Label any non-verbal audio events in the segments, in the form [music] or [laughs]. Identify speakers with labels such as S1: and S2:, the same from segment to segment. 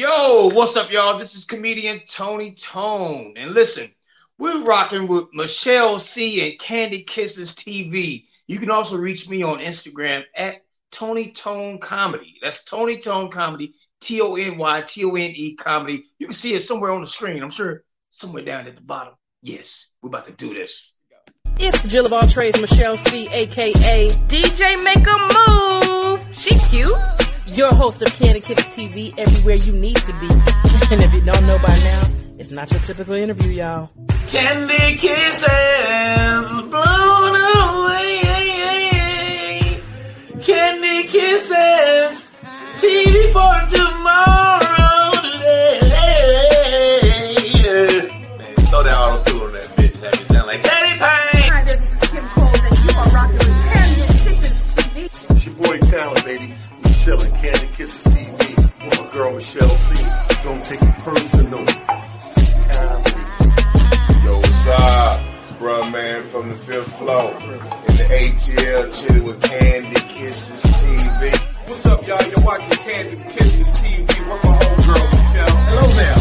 S1: Yo, what's up, y'all? This is comedian Tony Tone. And listen, we're rocking with Michelle C and Candy Kisses TV. You can also reach me on Instagram at Tony Tone Comedy. That's Tony Tone Comedy, T O N Y T O N E Comedy. You can see it somewhere on the screen. I'm sure somewhere down at the bottom. Yes, we're about to do this.
S2: It's Jill of all trades, Michelle C, aka DJ Make a Move. She cute. Your host of Candy Kisses TV, everywhere you need to be. And if you don't know by now, it's not your typical interview, y'all.
S3: Candy kisses blown away. Candy kisses. TV for tomorrow
S4: the fifth floor. In the ATL, chilling with Candy Kisses TV.
S5: What's up, y'all? You're watching Candy Kisses TV with my homegirl, Michelle.
S6: Hello there.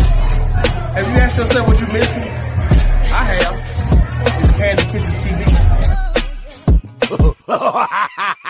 S6: Have you asked yourself what you're missing? I have. It's Candy Kisses TV. [laughs]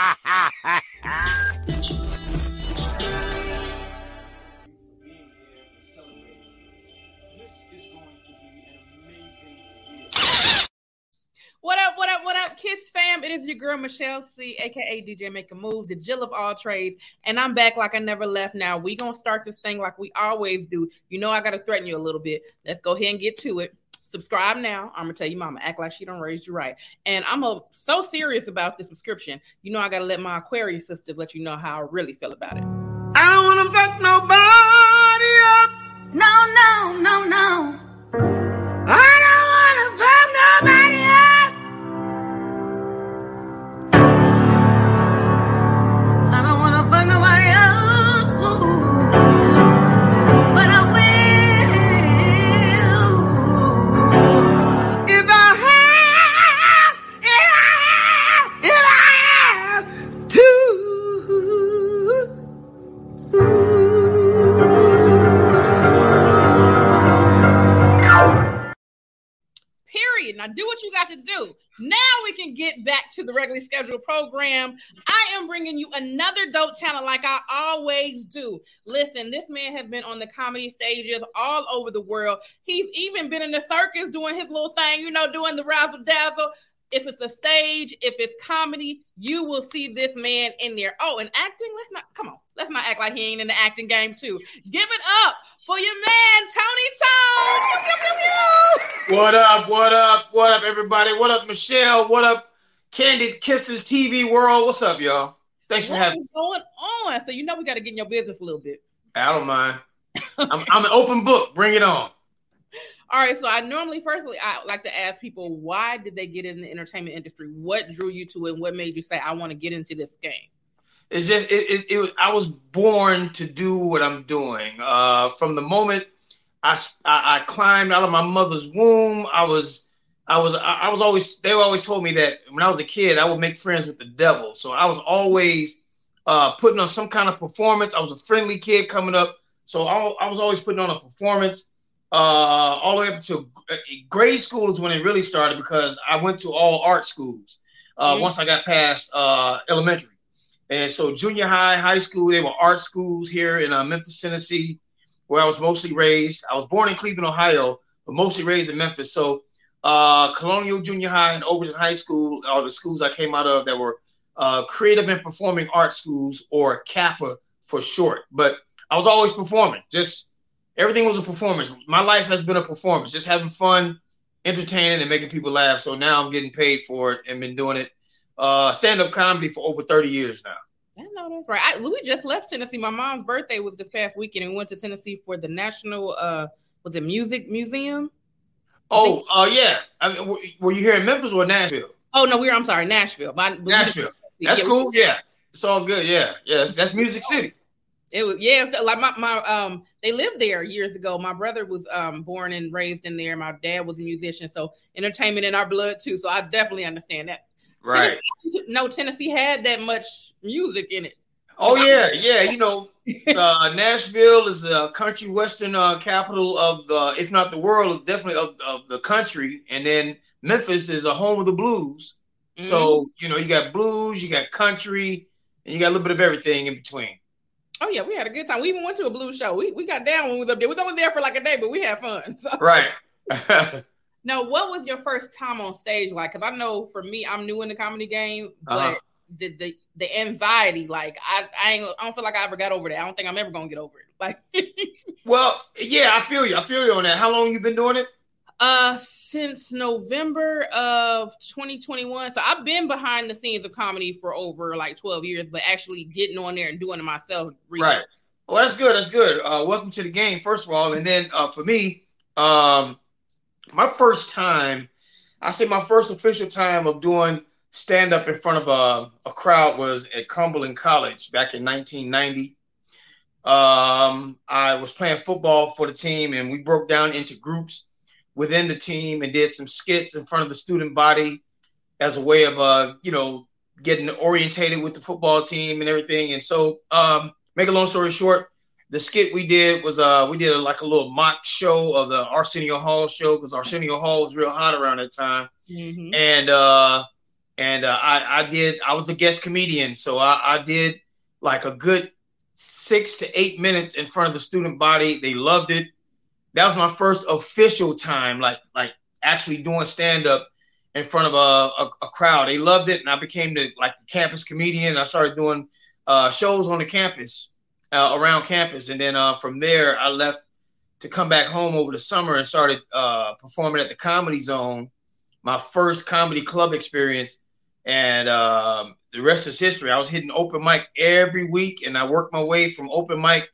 S2: is your girl Michelle C, aka DJ Make a Move, the Jill of all trades, and I'm back like I never left. Now we gonna start this thing like we always do. You know I gotta threaten you a little bit. Let's go ahead and get to it. Subscribe now. I'm gonna tell you, Mama, act like she don't raise you right. And I'm a, so serious about this subscription. You know I gotta let my Aquarius sisters let you know how I really feel about it.
S3: I don't wanna fuck nobody up.
S7: No, no, no, no.
S2: To the regularly scheduled program. I am bringing you another dope talent like I always do. Listen, this man has been on the comedy stages all over the world. He's even been in the circus doing his little thing, you know, doing the razzle dazzle. If it's a stage, if it's comedy, you will see this man in there. Oh, and acting, let's not come on, let's not act like he ain't in the acting game too. Give it up for your man, Tony Tone.
S1: What up? What up? What up, everybody? What up, Michelle? What up, Candy Kisses TV world? What's up, y'all? Thanks for
S2: What
S1: having
S2: is going on? So you know we got to get in your business a little bit.
S1: I don't mind. I'm, I'm an open book. Bring it on. [laughs]
S2: All right. So I normally, firstly, I like to ask people why did they get in the entertainment industry? What drew you to it? And what made you say I want to get into this game?
S1: It's just it, it, it was I was born to do what I'm doing. Uh, from the moment I I climbed out of my mother's womb, I was I was I, I was always they always told me that when I was a kid I would make friends with the devil. So I was always uh, putting on some kind of performance. I was a friendly kid coming up, so I, I was always putting on a performance. Uh, all the way up to grade school is when it really started because I went to all art schools. Uh,
S2: Mhm.
S1: Once I got past uh, elementary. And so junior high, high school, they were art schools here in uh, Memphis, Tennessee, where I was mostly raised. I was born in Cleveland, Ohio, but mostly raised in Memphis. So uh, Colonial Junior High and Overton High School are the schools I came out of that were uh, creative and performing art schools, or CAPA for short. But I was always performing. Just everything was a performance. My life has been a performance. Just having fun, entertaining, and making people laugh. So now I'm getting paid for it and been doing it uh, stand up comedy for over 30 years now.
S2: I know that's right. I, we just left Tennessee. My mom's birthday was this past weekend, and we went to Tennessee for the National uh was it Music Museum?
S1: Oh, uh, yeah. I mean, were, you here in Memphis or Nashville?
S2: Oh no, we are. I'm sorry, Nashville. My,
S1: Nashville. That's
S2: Yeah,
S1: cool. Yeah. It's all good. Yeah. Yeah. That's, that's Music City.
S2: It was yeah, like my, my um they lived there years ago. My brother was um born and raised in there. My dad was a musician, so entertainment in our blood too. So I definitely understand that.
S1: Right.
S2: Tennessee, no, Tennessee had that much music in it.
S1: Oh yeah, yeah. You know, uh, Nashville is a country western uh, capital of the, if not the world, definitely of, of the country. And then Memphis is a home of the blues. So you know, you got blues, you got country, and you got a little bit of everything in between.
S2: Oh yeah, we had a good time. We even went to a blues show. We we got down when we was up there. We was only there for like a day, but we had fun. [laughs] So.
S1: Right. [laughs]
S2: Now, what was your first time on stage like? Because I know for me, I'm new in the comedy game, but
S1: Uh-huh.
S2: The, the the anxiety, like I I ain't I don't feel like I ever got over that. I don't think I'm ever gonna get over it. [laughs] Like
S1: well, yeah, I feel you. I feel you on that. How long you been doing it?
S2: uh since November of 2021. So I've been behind the scenes of comedy for over like 12 years, but actually getting on there and doing it myself. recently.
S1: Right. Well, that's good. That's good. Uh, welcome to the game, first of all, and then uh, for me, um, my first time, I say my first official time of doing stand up in front of a, a crowd was at Cumberland College back in 1990. Um, I was playing football for the team, and we broke down into groups within the team and did some skits in front of the student body as a way of, uh, you know, getting orientated with the football team and everything. And so, um, make a long story short, the skit we did was uh we did a, like a little mock show of the Arsenio Hall show because Arsenio Hall was real hot around that time,
S2: Mhm.
S1: and uh and uh, I I did I was a guest comedian, so I, I did like a good six to eight minutes in front of the student body. They loved it. That was my first official time, like like actually doing stand up in front of a, a, a crowd. They loved it, and I became the like the campus comedian. I started doing uh, shows on the campus, uh, around campus, and then uh, from there I left to come back home over the summer and started uh, performing at the Comedy Zone, my first comedy club experience, and um, the rest is history. I was hitting open mic every week, and I worked my way from open mic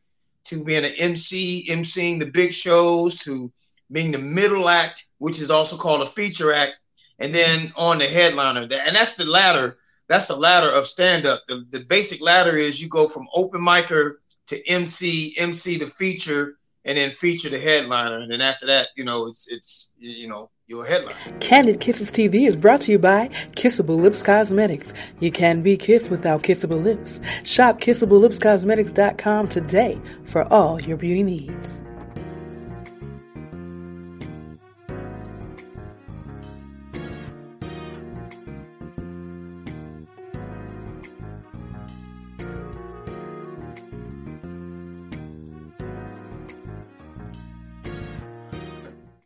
S1: to being an MC, emceeing the big shows, to being the middle act, which is also called a feature act, and then on the headliner. And that's the ladder. That's the ladder of stand up. The, the basic ladder is you go from open micer to MC, MC to feature, and then feature the headliner. And then after that, you know, it's it's you know your headliner.
S8: Candy Kisses TV is brought to you by Kissable Lips Cosmetics. You can be kissed without kissable lips. Shop kissablelipscosmetics.com today for all your beauty needs.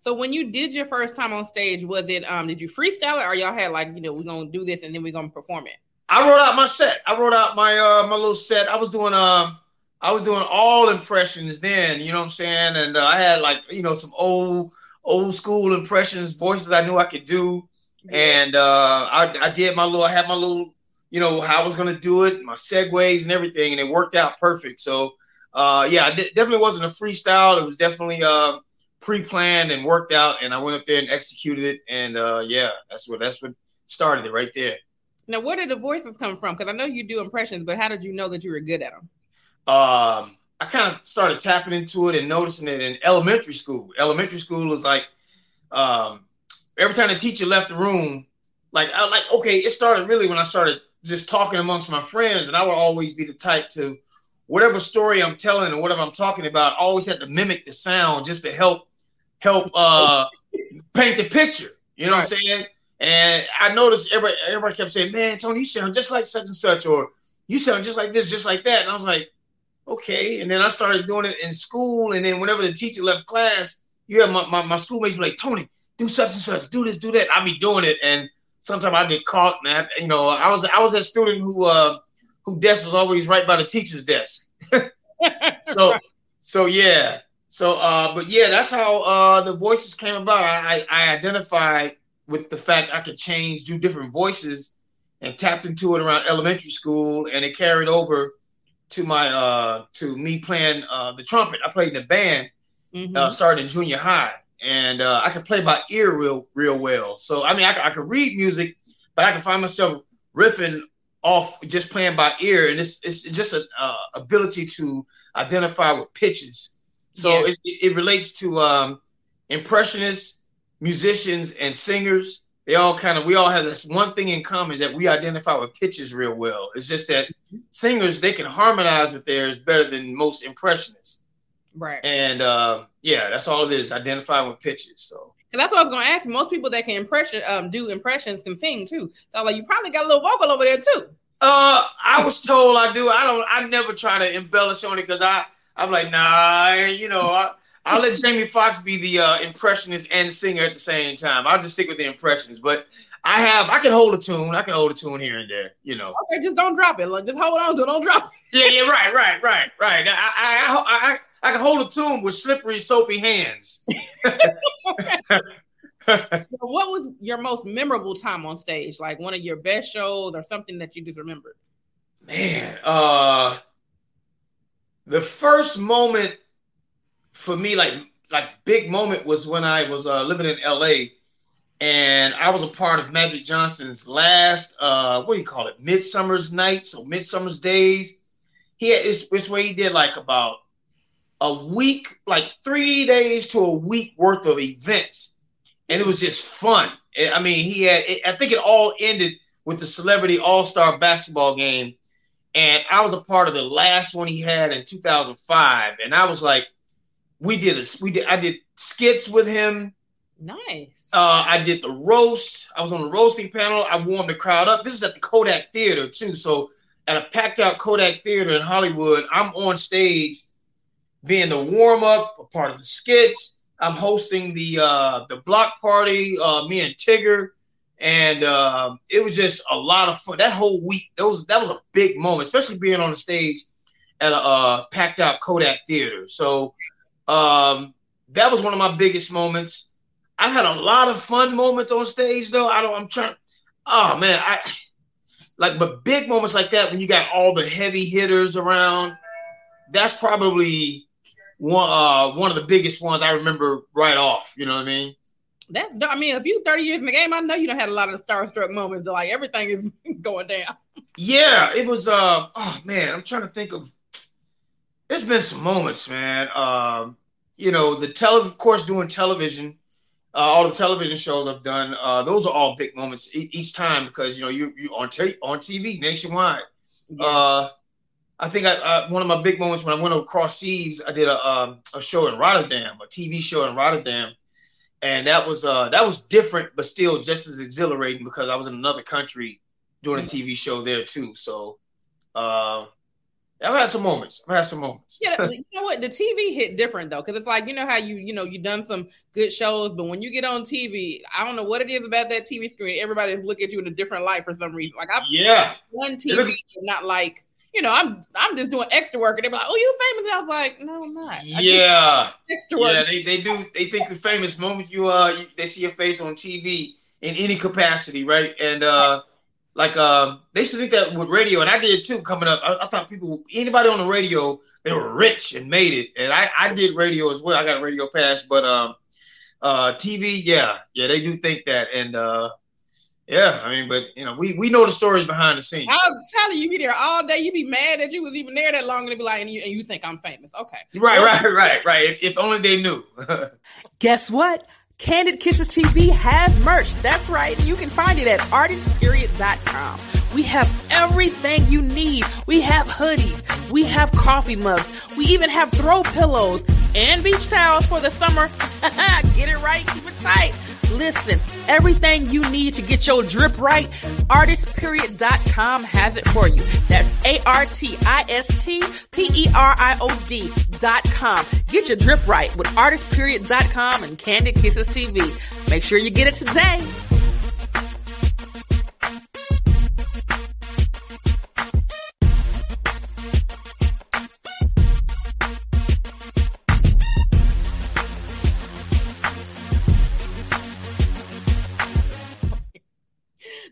S2: So when you did your first time on stage, was it um did you freestyle it or y'all had like, you know, we're gonna do this and then we're gonna perform it?
S1: I wrote out my set. I wrote out my uh my little set. I was doing uh I was doing all impressions then, you know what I'm saying? And uh, I had like, you know, some old old school impressions, voices I knew I could do. And uh I I did my little I had my little, you know, how I was gonna do it, my segues and everything, and it worked out perfect. So uh yeah, it definitely wasn't a freestyle. It was definitely uh pre-planned and worked out and I went up there and executed it and uh yeah, that's what that's what started it right there.
S2: Now, where did the voices come from? Because I know you do impressions, but how did you know that you were good at them?
S1: um, I kind of started tapping into it and noticing it in elementary school. Elementary school was like, um, every time the teacher left the room, like I like okay, it started really when I started just talking amongst my friends, and I would always be the type to whatever story I'm telling or whatever I'm talking about, I always had to mimic the sound just to help help uh [laughs] paint the picture. You know what I'm saying? And I noticed everybody everybody kept saying, "Man, Tony, you sound just like such and such," or "You sound just like this, just like that." And I was like, "Okay." And then I started doing it in school, and then whenever the teacher left class, you have my, my, my schoolmates be like, "Tony, do such and such, do this, do that." I'd be doing it, and sometimes I get caught, man. You know, I was I was that student who uh who desk was always right by the teacher's desk. [laughs] so [laughs] so yeah. So uh but yeah, that's how uh the voices came about. I, I identified with the fact I could change, do different voices and tapped into it around elementary school and it carried over to my uh to me playing uh the trumpet. I played in the band
S2: Mm-hmm.
S1: uh starting in junior high. And uh, I could play by ear real real well. So I mean I, could- I could read music, but I can find myself riffing off just playing by ear, and it's it's just an uh, ability to identify with pitches. So
S2: Yeah.
S1: it, it, relates to um, impressionists, musicians, and singers. they all kind of we all have this one thing in common is that we identify with pitches real well. It's just that singers they can harmonize with theirs better than most impressionists.
S2: Right.
S1: And uh, yeah, that's all it is. Identifying with pitches. So
S2: And that's what I was going to ask. Most people that can impression um do impressions can sing too. So like you probably got a little vocal over there too.
S1: Uh, I was told I do. I don't. I never try to embellish on it because I. I'm like, nah. You know, I, I'll let Jamie Foxx be the uh, impressionist and singer at the same time. I'll just stick with the impressions. But I have. I can hold a tune. I can hold a tune here and there. You know.
S2: Okay, just don't drop it. Like, just hold on to it. Don't drop it.
S1: Yeah. Yeah. Right. Right. Right. Right. I. I. I. I, I can hold a tune with slippery, soapy hands. [laughs]
S2: So what was your most memorable time on stage? Like one of your best shows or something that you just remembered?
S1: Man, uh the first moment for me, like like big moment was when I was uh, living in LA and I was a part of Magic Johnson's last uh what do you call it? Midsummer's nights or Midsummer's days. He had this this way he did like about a week, like three days to a week worth of events. And it was just fun. I mean, he had I think it all ended with the celebrity all-star basketball game and I was a part of the last one he had in 2005. And I was like, we did a we did I did skits with him.
S2: Nice.
S1: Uh, I did the roast. I was on the roasting panel. I warmed the crowd up. This is at the Kodak Theater too. So at a packed out Kodak Theater in Hollywood, I'm on stage, being the warm up, a part of the skits. I'm hosting the uh, the block party. Uh, me and Tigger and uh, it was just a lot of fun. That whole week, that was that was a big moment, especially being on the stage at a uh, packed out Kodak Theater. So um, that was one of my biggest moments. I had a lot of fun moments on stage, though. I don't. I'm trying. Oh man, I like, but big moments like that when you got all the heavy hitters around. That's probably one uh, one of the biggest ones I remember right off. You know what I mean?
S2: That's I mean, if you 30 years in the game, I know you don't had a lot of starstruck moments. Like everything is [laughs] going down.
S1: Yeah, it was uh oh man, I'm trying to think of it's been some moments, man. Um, you know, the tele of course doing television, uh, all the television shows I've done, uh, those are all big moments e- each time because you know you you on t- on TV nationwide.
S2: Yeah.
S1: Uh I think I, uh, one of my big moments when I went across seas, I did a um, a show in Rotterdam, a TV show in Rotterdam, and that was uh that was different, but still just as exhilarating because I was in another country doing a TV show there too. So, uh, I've had some moments. I've had some moments.
S2: Yeah, you know what? The TV hit different though, because it's like you know how you you know you done some good shows, but when you get on TV, I don't know what it is about that TV screen. Everybody look at you in a different light for some reason. Like I've
S1: Yeah,
S2: one TV,
S1: looks-
S2: not like you know I'm I'm just doing extra work, and they're like, "Oh, you famous?" I was like, "No, I'm not." I
S1: yeah,
S2: extra work.
S1: yeah. They, they do. They think you're famous the moment you uh you, they see your face on TV in any capacity, right? And uh, like um, they used to think that with radio, and I did too. Coming up, I, I thought people, anybody on the radio, they were rich and made it, and I I did radio as well. I got a radio pass, but um, uh, TV, yeah, yeah, they do think that, and uh, yeah, I mean, but you know, we we know the stories behind the scenes.
S2: I'm telling you, you be there all day. You'd be mad that you was even there that long, and be like, and you, and you think I'm famous. Okay,
S1: Right, right, right, right. If, if only they knew. [laughs]
S8: Guess what? Candy Kisses TV has merch. That's right. You can find it at artistperiod.com. We have everything you need. We have hoodies. We have coffee mugs. We even have throw pillows and beach towels for the summer. [laughs] get it right. Keep it tight. Listen, everything you need to get your drip right, artistperiod.com has it for you. That's A-R-T-I-S-T-P-E-R-I-O-D dot com. Get your drip right with artistperiod.com and Candy Kisses TV. Make sure you get it today.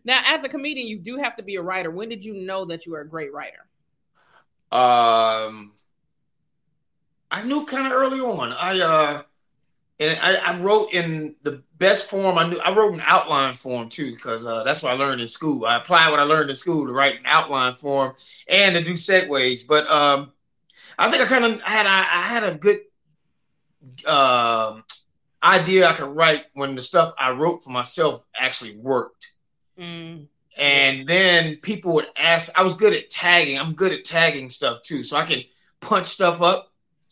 S2: Now as a comedian, you do have to be a writer. When did you know that you were a great writer?
S1: Um, I knew kind of early on. I uh, and I, I wrote in the best form. I knew I wrote in outline form too because uh, that's what I learned in school. I applied what I learned in school to write in outline form and to do segues. But um, I think I kind of had I, I had a good um idea I could write when the stuff I wrote for myself actually worked.
S2: Mm.
S1: And then people would ask. I was good at tagging. I'm good at tagging stuff too, so I can punch stuff up.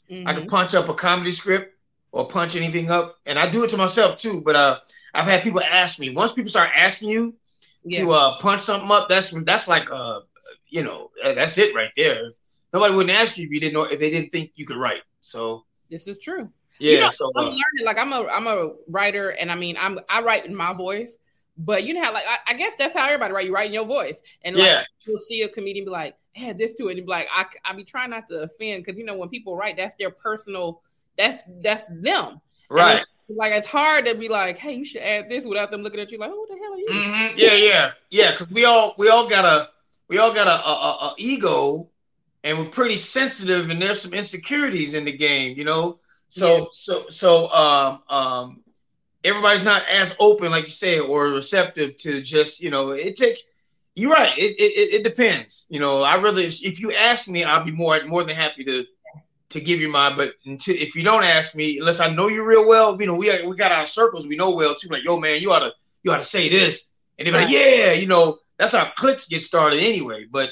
S1: I
S2: Mhm.
S1: can punch up a comedy script or punch anything up, and I do it to myself too. But uh, I've had people ask me. Once people start asking you
S2: Yeah.
S1: to uh, punch something up, that's that's like uh, you know, that's it right there. Nobody wouldn't ask you if you didn't know if they didn't think you could write. So
S2: this is true.
S1: yeah,
S2: you know,
S1: so
S2: I'm
S1: uh,
S2: learning. Like I'm a I'm a writer, and I mean I'm I write in my voice. But you know how like I, I guess that's how everybody write. You write in your voice, and like
S1: Yeah.
S2: you'll see a comedian be like, "Add this to it," and be like, "I I be trying not to offend because you know when people write, that's their personal. That's that's them.
S1: Right.
S2: it's- like it's hard to be like, "Hey, you should add this," without them looking at you like, "Who the hell are you?"
S1: Mhm. Yeah, yeah, yeah. Because we all we all got a we all got a, a, a, a ego, and we're pretty sensitive, and there's some insecurities in the game, you know. So
S2: Yeah.
S1: so so um um everybody's not as open, like you say, or receptive to just you know. It takes. You're right. It, it it depends. You know, I really if you ask me, I'll be more more than happy to to give you mine. But until, if you don't ask me, unless I know you real well, you know, we we got our circles we know well too. Like, yo, man, you ought to you ought to say this, and they're like, yeah, you know, that's how clicks get started anyway. But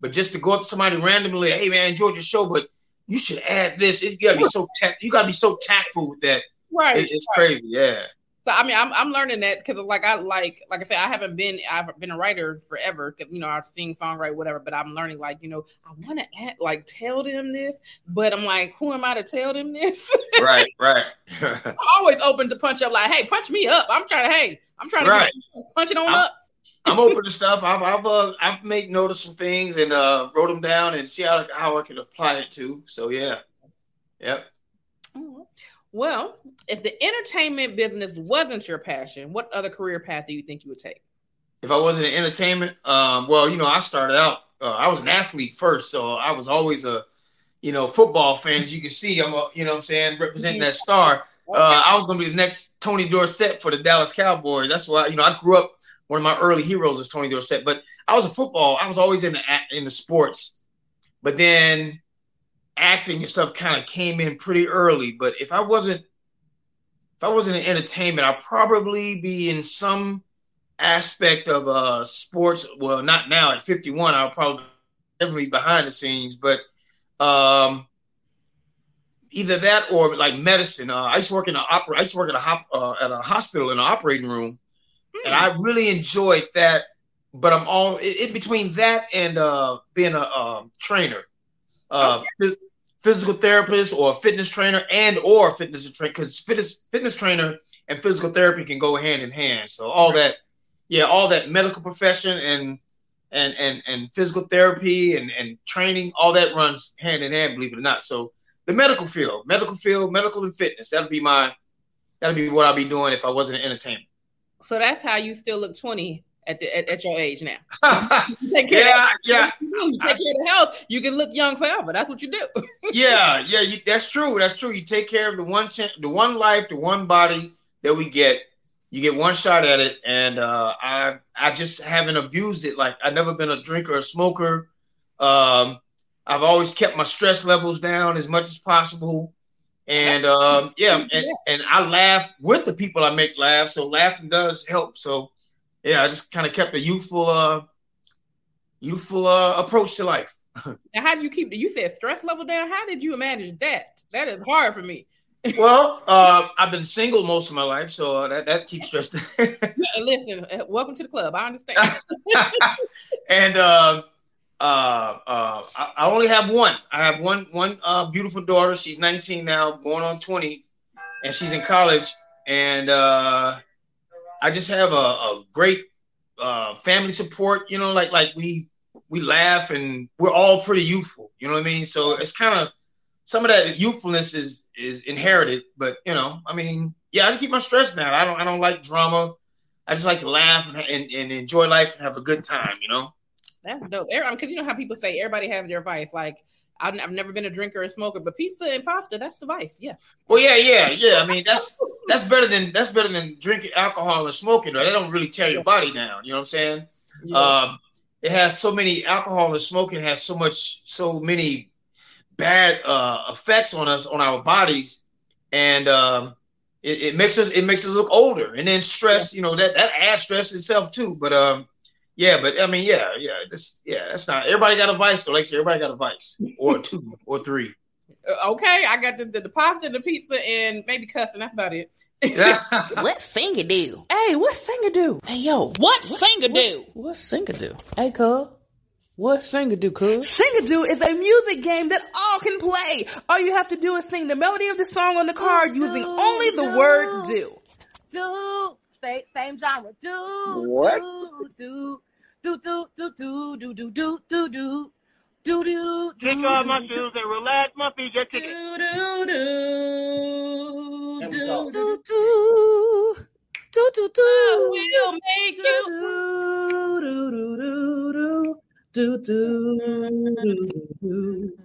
S1: but just to go up to somebody randomly, hey man, enjoyed your show, but you should add this. It, you gotta be so tact, you gotta be so tactful with that.
S2: Right.
S1: It- it's crazy, yeah.
S2: So I mean, I'm I'm learning that because like I like like I said, I haven't been I've been a writer forever you know I've sing, songwrite, whatever. But I'm learning like you know I want to act like tell them this, but I'm like, who am I to tell them this? [laughs]
S1: right, right.
S2: I'm always open to punch up. Like, hey, punch me up. I'm trying to hey, I'm trying to
S1: Right.
S2: get, punch it on
S1: I'm-
S2: up.
S1: I'm open to stuff. I've I've uh, I've made note of some things and uh, wrote them down and see how how I can apply it to. So yeah, yep.
S2: Well, if the entertainment business wasn't your passion, what other career path do you think you would take?
S1: If I wasn't in entertainment, um, well, you know, I started out. Uh, I was an athlete first, so I was always a, you know, football fan. As you can see, I'm a, you know, what I'm saying, representing that star. Uh, I was going to be the next Tony Dorsett for the Dallas Cowboys. That's why, you know, I grew up. One of my early heroes was Tony Dorsett, but I was a football. I was always in the in the sports, but then acting and stuff kind of came in pretty early. But if I wasn't, if I wasn't in entertainment, I'd probably be in some aspect of uh sports. Well, not now at 51. I'll probably definitely be behind the scenes, but um either that or like medicine. Uh, I used to work in an opera. I used to work at a hop, uh, at a hospital in an operating room, and I really enjoyed that. But I'm all in between that and uh, being a um, trainer, uh, phys- physical therapist or fitness trainer, and or fitness trainer because fitness fitness trainer and physical therapy can go hand in hand. So all that, yeah, all that medical profession and and and and physical therapy and and training, all that runs hand in hand. Believe it or not. So the medical field, medical field, medical and fitness. That'll be my, that'll be what I'll be doing if I wasn't in entertainment.
S2: So that's how you still look 20 at the at, at your age now. [laughs] You take care
S1: yeah,
S2: of,
S1: yeah,
S2: You take care of the health. You can look young forever. That's what you do. [laughs]
S1: yeah, yeah. You, that's true. That's true. You take care of the one, ch- the one life, the one body that we get. You get one shot at it, and uh, I, I just haven't abused it. Like I've never been a drinker or a smoker. Um, I've always kept my stress levels down as much as possible. And um, yeah, and, and I laugh with the people I make laugh. So laughing does help. So yeah, I just kind of kept a youthful, uh, youthful uh, approach to life. [laughs]
S2: Now, how do you keep the? You said stress level down. How did you manage that? That is hard for me. [laughs]
S1: well, uh, I've been single most of my life, so uh, that that keeps stress. [laughs]
S2: Listen, uh, welcome to the club. I understand.
S1: and uh, uh, uh, I, I only have one. I have one one uh, beautiful daughter. She's 19 now, going on 20, and she's in college. And uh, I just have a, a great uh, family support. You know, like like we we laugh and we're all pretty youthful. You know what I mean? So it's kind of some of that youthfulness is is inherited, but you know, I mean, yeah, I keep my stress down. I don't I don't like drama. I just like to laugh and, and, and enjoy life and have a good time. You know.
S2: That's dope. Because you know how people say everybody has their vice. Like I've, I've never been a drinker or smoker, but pizza and pasta, that's the vice. Yeah.
S1: Well, yeah, yeah, yeah. I mean, that's that's better than that's better than drinking alcohol and smoking. Right? They don't really tear your body down. You know what I'm saying?
S2: Yeah.
S1: Um, it has so many alcohol and smoking has so much, so many bad uh, effects on us on our bodies, and um, it, it makes us it makes us look older, and then stress, you know, that that adds stress itself too. But um, yeah, but I mean, yeah, yeah, this, yeah, that's not everybody got a vice. So like I said, everybody got a vice or two or three. [laughs]
S2: Okay, I got the, the, the pasta, the pizza, and maybe cussing. That's about it. [laughs]
S8: What singer do? Hey, what singer do? Hey, yo,
S2: What singer do?
S8: what singer do? Hey, cuz. What singer do, cuz? Singer do is a music game that all can play. All you have to do is sing the melody of the song on the oh, card using only the word do.
S7: do same same genre. Do
S9: What?
S7: do do do do do do do do do do do do do
S6: Kick off my shoes and relax my feet. Just kick it.
S9: That was all.
S7: do do do do do
S2: We'll make you.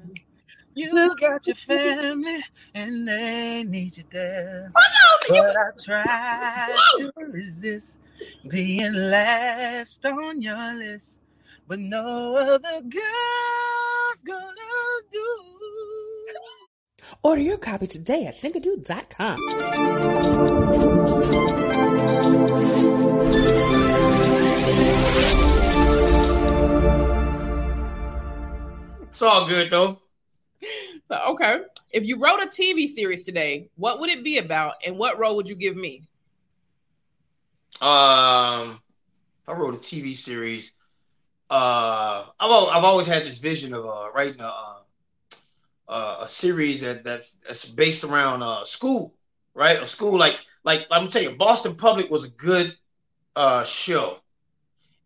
S9: You got your family and they need you there. But I [laughs] try to resist being last on your list. But no other girl's gonna do.
S8: Order your copy today at singadude.com.
S1: It's all good though. [laughs]
S2: So, okay, if you wrote a TV series today, what would it be about, and what role would you give me?
S1: Um, I wrote a TV series. Uh, I've I've always had this vision of uh, writing a uh, uh, a series that that's that's based around uh school, right? A school like like I'm gonna tell you, Boston Public was a good uh show.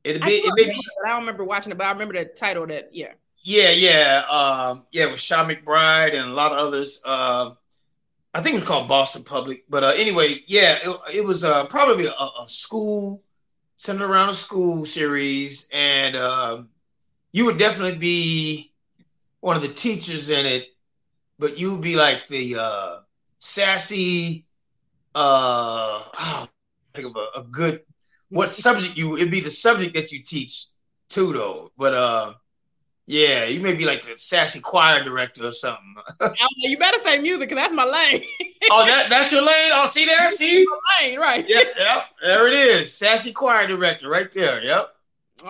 S1: It it
S2: do
S1: may be
S2: remember it. I don't remember watching it, but I remember the title. That yeah,
S1: yeah yeah um yeah with Chi McBride and a lot of others. Uh, I think it was called Boston Public, but uh, anyway, yeah, it, it was uh, probably a, a school centered around a school series, and um, you would definitely be one of the teachers in it, but you would be like the uh, sassy. Uh, oh, think of a, a good what subject you it'd be the subject that you teach too though, but uh, yeah, you may be like the sassy choir director or something. [laughs]
S2: I you better say music, cause that's my lane.
S1: oh, that that's your lane. Oh, see there, see.
S2: my lane, right?
S1: Yep, yep. There it is. Sassy choir director right there. Yep.
S2: Okay,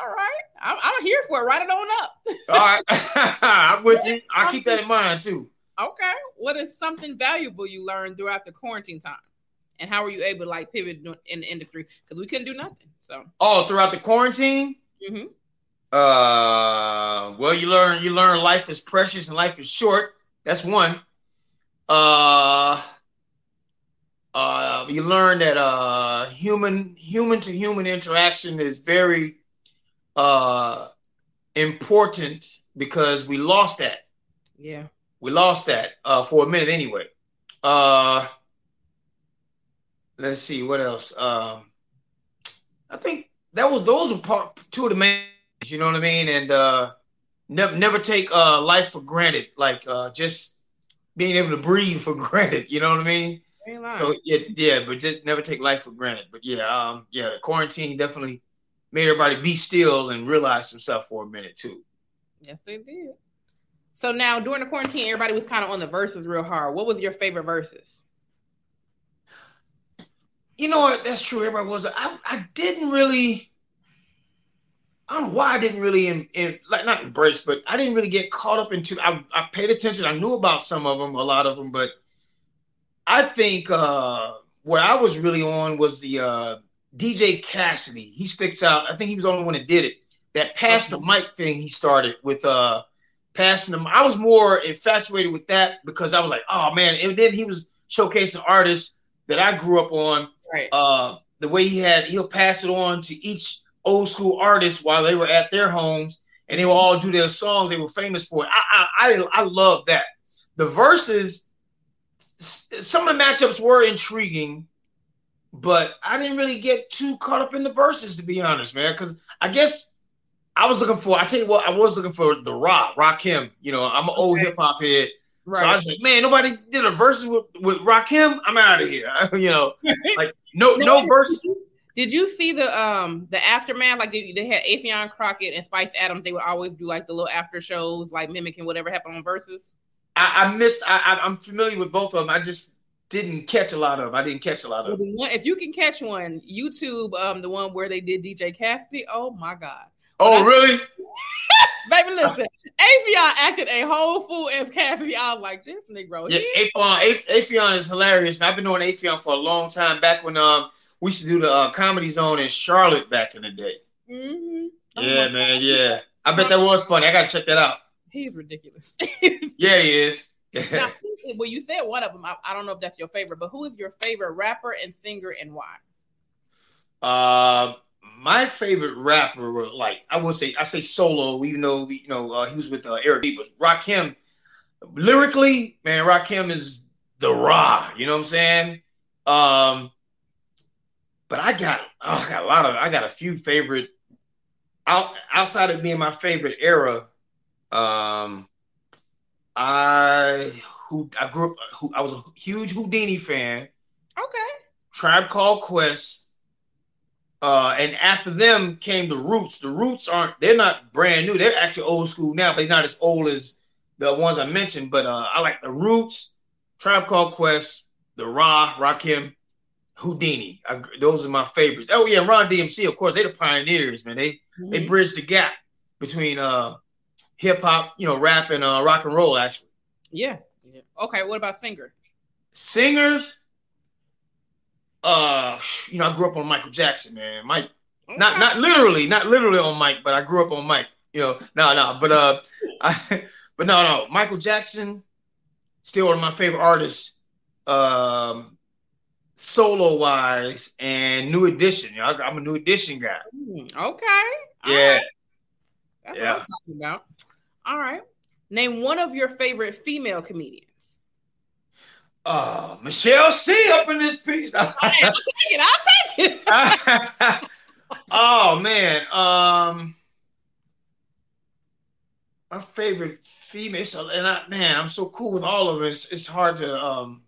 S2: all right. I'm, I'm here for it. Write it on up.
S1: All right. [laughs] I'm with you. [laughs] I'll keep that in mind too.
S2: Okay. What is something valuable you learned throughout the quarantine time? And how were you able to like pivot in the industry? Because we couldn't do nothing. So
S1: Oh, throughout the quarantine?
S2: Mhm.
S1: Uh well you learn you learn life is precious and life is short. That's one. Uh uh you learn that uh human human to human interaction is very uh important because we lost that.
S2: yeah.
S1: We lost that uh, for a minute anyway. Uh, let's see what else. Um, I think that was those were part two of the main. You know what I mean? And uh, never never take uh, life for granted. Like uh, just being able to breathe for [laughs] granted. You know what I mean? So yeah, yeah, but just never take life for granted. But yeah, um, yeah, the quarantine definitely made everybody be still and realize some stuff for a minute too.
S2: Yes, they did. So now during the quarantine, everybody was kind of on the verses real hard. What was your favorite verses?
S1: You know what? That's true. Everybody was. I, I didn't really. I don't know why I didn't really in, in, like not embrace, but I didn't really get caught up into. I, I paid attention. I knew about some of them, a lot of them, but I think uh, what I was really on was the uh, DJ Cassidy. He sticks out. I think he was the only one that did it. That pass the mic thing he started with uh, passing them. I was more infatuated with that because I was like, oh man. And then he was showcasing artists that I grew up on.
S2: Right.
S1: Uh, the way he had, he'll pass it on to each old school artists while they were at their homes, and they will all do their songs they were famous for. I I I, I love that. The verses, some of the matchups were intriguing, but I didn't really get too caught up in the verses to be honest, man. Because I guess I was looking for. I tell you what, I was looking for the rock, rock him. You know, I'm an old hip hop head.
S2: Right.
S1: So I was like, man, nobody did a verses with, with Rakim. I'm out of here. [laughs] you know, [laughs] like no
S2: No,
S1: no verse.
S2: Did you see the um the aftermath? Like they, they had Affion Crockett and Spice Adams. They would always do like the little after shows, like mimicking whatever happened on verses.
S1: I, I missed. I, I I'm familiar with both of them. I just didn't catch a lot of. I didn't catch a lot of.
S2: if you can catch one, YouTube, um, the one where they did DJ Cassidy. Oh my god,
S1: Oh, really? [laughs]
S2: baby, listen, Affion acted a whole fool as Cassidy. I was like, this Negro.
S1: Yeah, Affion, Affion is hilarious. I've been knowing Affion for a long time. Back when um we used to do the uh, comedy zone in Charlotte back in the day.
S2: Mhm. Oh
S1: yeah,
S2: my
S1: man. Yeah, I bet that was funny. I gotta check that out.
S2: He's ridiculous. [laughs]
S1: Yeah, he is.
S2: now, [laughs] well, you said one of them. I, I don't know if that's your favorite, but who is your favorite rapper and singer and why?
S1: Uh, my favorite rapper, were, like I would say, I say solo, even though you know uh, he was with uh, Eric B. But Rakim, lyrically, man, Rakim is the raw. You know what I'm saying? Um, but I got, oh, I got a lot of, I got a few favorite. Out, outside of being my favorite era, um, I who I grew up, who I was a huge Whodini fan.
S2: Okay.
S1: Tribe Called Quest. Uh, and after them came the Roots. The Roots aren't they're not brand new. They're actually old school now, but they're not as old as the ones I mentioned. But uh, I like the Roots, Tribe Called Quest, the Ra, Rakim, Whodini. I, those are my favorites. Oh yeah, Run DMC, of course, they're the pioneers, man. They they
S2: Mhm.
S1: bridged the gap between uh hip hop, you know, rap and uh rock and roll actually.
S2: Yeah. yeah. Okay. What about singer?
S1: Singers, uh, you know, I grew up on Michael Jackson, man. Mike, not not literally, not literally on Mike, but I grew up on Mike. You know, no, no, but uh, [laughs] I, but no, no, Michael Jackson, still one of my favorite artists, um, solo wise, and New Edition. You know, I'm a New Edition guy.
S2: Hmm, Okay.
S1: Yeah,
S2: right. That's
S1: Yeah.
S2: what I'm talking about. All right. Name one of your favorite female comedians.
S1: uh, Michelle C up in this piece.
S2: I'll take it. I'll take it. [laughs]
S1: oh man, um, my favorite female, and I, man, I'm so cool with all of it. It's, it's hard to, um,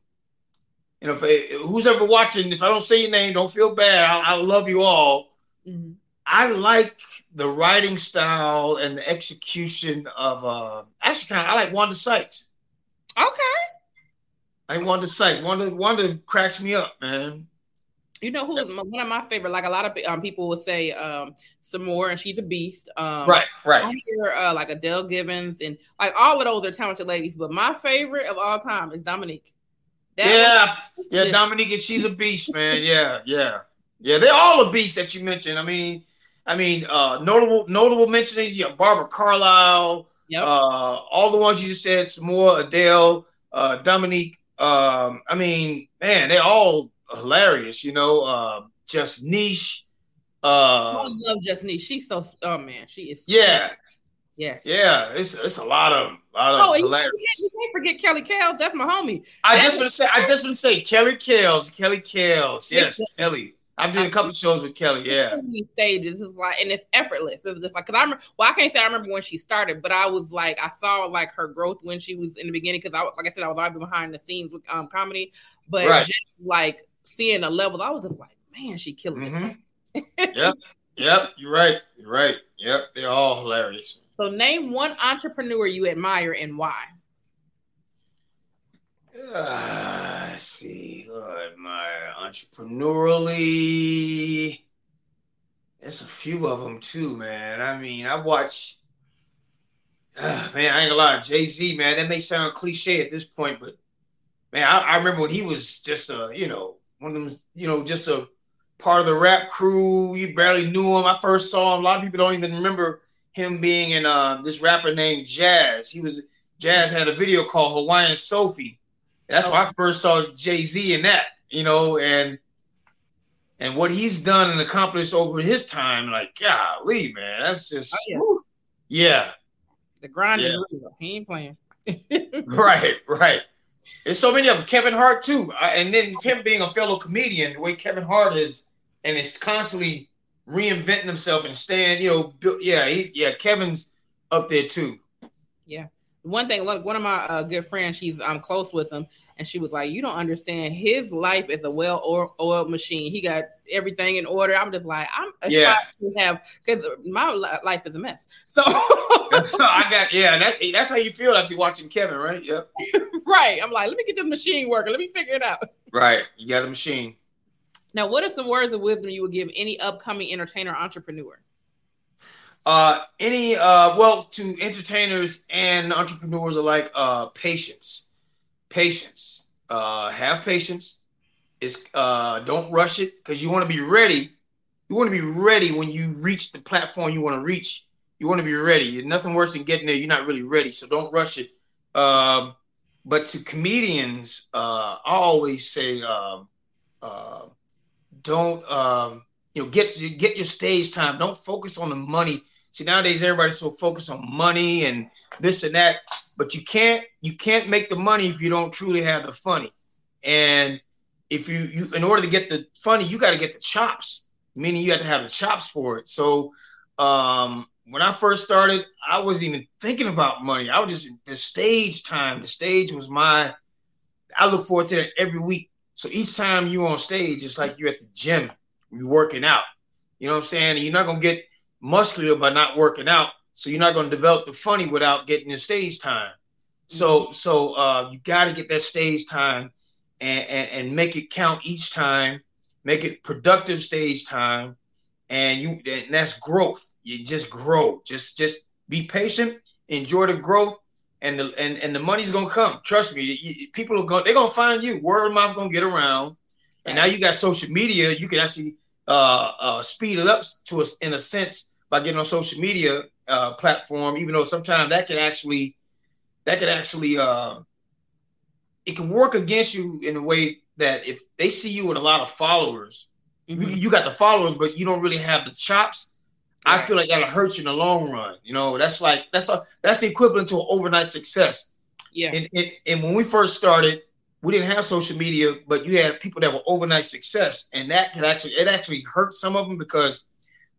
S1: you know, if who's ever watching, if I don't say your name, don't feel bad. I, I love you all.
S2: Mhm.
S1: I like the writing style and the execution of, uh, actually, kind of, I like Wanda Sykes.
S2: Okay.
S1: I like Wanda Sykes. Wanda, Wanda cracks me up, man.
S2: You know who is my- one of my favorite? Like a lot of um, people will say um, Sommore, and she's a beast. Um,
S1: Right, right.
S2: I hear uh, like Adele Givens and like all of those are talented ladies, but my favorite of all time is Dominique. That
S1: yeah,
S2: was-
S1: yeah, Dominique, she's a beast, man. Yeah, yeah, yeah. They're all a beast that you mentioned. I mean, I mean, uh, notable, notable mentioning, yeah, Barbara Carlisle,
S2: Yep.
S1: uh, all the ones you just said, Sommore, Adele, uh, Dominique. Um, I mean, man, they're all hilarious. You know, uh, just niche.
S2: I
S1: Uh,
S2: love Justine. She's so oh man, she is.
S1: yeah,
S2: Yes.
S1: yeah. It's it's a lot of lot of
S2: Oh, you,
S1: hilarious.
S2: you can't, you can't forget Kelly Kales. That's my homie.
S1: I just want to say, I just want to say, Kelly Kales, Kelly Kales, yes,
S2: Yes.
S1: Kelly. I've done a couple shows with Kelly. Yeah,
S2: stages is like, and it's effortless. It's just like, cause I remember, well, I can't say I remember when she started, but I was like, I saw like her growth when she was in the beginning. Cause I, like I said, I was already behind the scenes with um comedy, but
S1: Right.
S2: just like seeing the levels, I was just like, man, she killing it.
S1: Mhm. [laughs] yep, yep. You're right. You're right. Yep, they're all hilarious.
S2: So name one entrepreneur you admire and why.
S1: Uh, let's see. What my entrepreneurially, there's a few of them too, man. I mean, I watch. Uh, man, I ain't gonna lie, Jay Z, man. That may sound cliche at this point, but man, I, I remember when he was just a, you know, one of them, you know, just a part of the rap crew. You barely knew him. I first saw him. A lot of people don't even remember him being in uh, this rapper named Jaz. He was Jaz had a video called Hawaiian Sophie. That's why I first saw Jay Z in that, you know, and and what he's done and accomplished over his time, like golly, man, that's just
S2: Oh, yeah.
S1: yeah,
S2: The grind
S1: Yeah.
S2: He ain't playing. [laughs] [laughs]
S1: right, right. There's so many of them. Kevin Hart too, and then him being a fellow comedian, the way Kevin Hart is, and is constantly reinventing himself and staying, you know, bu- yeah, he, yeah, Kevin's up there too.
S2: Yeah. one thing, look, one of my uh, good friends, she's I'm close with him, and she was like, "You don't understand. His life is a well oiled machine. He got everything in order." I'm just like, I'm
S1: Yeah.
S2: to have because my life is a mess. So [laughs] [laughs]
S1: I got yeah. That, that's how you feel after watching Kevin, right? Yep. [laughs]
S2: right, I'm like, let me get this machine working. Let me figure it out.
S1: Right. You got a machine.
S2: Now, what are some words of wisdom you would give any upcoming entertainer or entrepreneur?
S1: Uh, any uh, well, to entertainers and entrepreneurs alike, uh, patience, patience. Uh, have patience. It's uh, don't rush it because you want to be ready. You want to be ready when you reach the platform you want to reach. You want to be ready. Nothing worse than getting there. You're not really ready, so don't rush it. Um, but to comedians, uh, I always say, um, uh, don't um, you know get get your stage time. Don't focus on the money. See nowadays everybody's so focused on money and this and that, but you can't you can't make the money if you don't truly have the funny. And if you you in order to get the funny, you got to get the chops. Meaning you have to have the chops for it. So um, when I first started, I wasn't even thinking about money. I was just the stage time. The stage was my. I look forward to it every week. So each time you on stage, it's like you're at the gym, you're working out. You know what I'm saying? You're not gonna get muscular by not working out. So you're not gonna develop the funny without getting the stage time. So so uh, you got to get that stage time and, and and make it count each time. Make it productive stage time, and you and that's growth. You just grow. Just just be patient. Enjoy the growth, and the and, and the money's gonna come. Trust me. You- people are gonna They're gonna find you. Word of mouth gonna get around. And now you got social media. You can actually uh, uh, speed it up to us in a sense by getting on social media uh, platform. Even though sometimes that can actually that can actually uh, it can work against you in a way that if they see you with a lot of followers, you, you got the followers, but you don't really have the chops. I feel like that'll hurt you in the long run. You know, that's like that's a, that's the equivalent to an overnight success.
S2: Yeah.
S1: And, and and when we first started, we didn't have social media, but you had people that were overnight success, and that could actually it actually hurt some of them because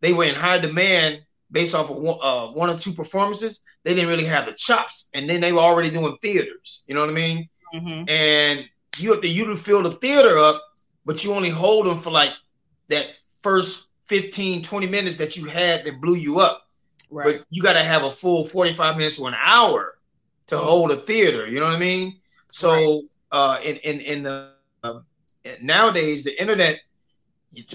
S1: they were in high demand based off of one, uh, one or two performances. They didn't really have the chops, and then they were already doing theaters. You know what I mean?
S2: Mm-hmm.
S1: and you have to you to fill the theater up, but you only hold them for like that first 15, 20 minutes that you had that blew you up.
S2: Right.
S1: But you got to have a full 45 minutes to an hour to hold a theater. You know what I mean? So uh, in in in the uh, nowadays the internet,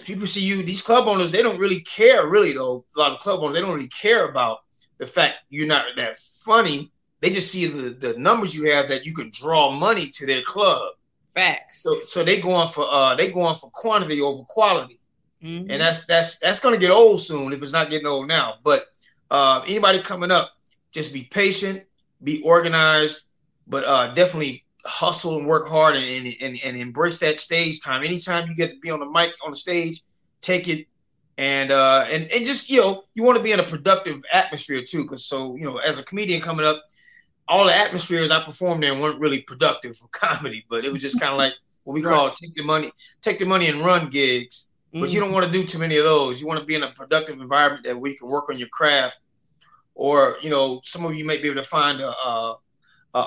S1: people see you. These club owners they don't really care really though. A lot of club owners they don't really care about the fact you're not that funny. They just see the, the numbers you have that you can draw money to their club.
S2: Facts.
S1: So so they going for uh they going for quantity over quality,
S2: Mhm.
S1: and that's that's that's gonna get old soon if it's not getting old now. But uh, anybody coming up, just be patient, be organized, but uh, definitely hustle and work hard and, and and and embrace that stage time. Anytime you get to be on the mic on the stage, take it. And uh and, and just you know you want to be in a productive atmosphere too because so you know as a comedian coming up all the atmospheres I performed in weren't really productive for [laughs] comedy, but it was just kind of like what we call take the money, take the money and run gigs. But you don't want to do too many of those. You want to be in a productive environment that we can work on your craft, or you know, some of you may be able to find a a, a,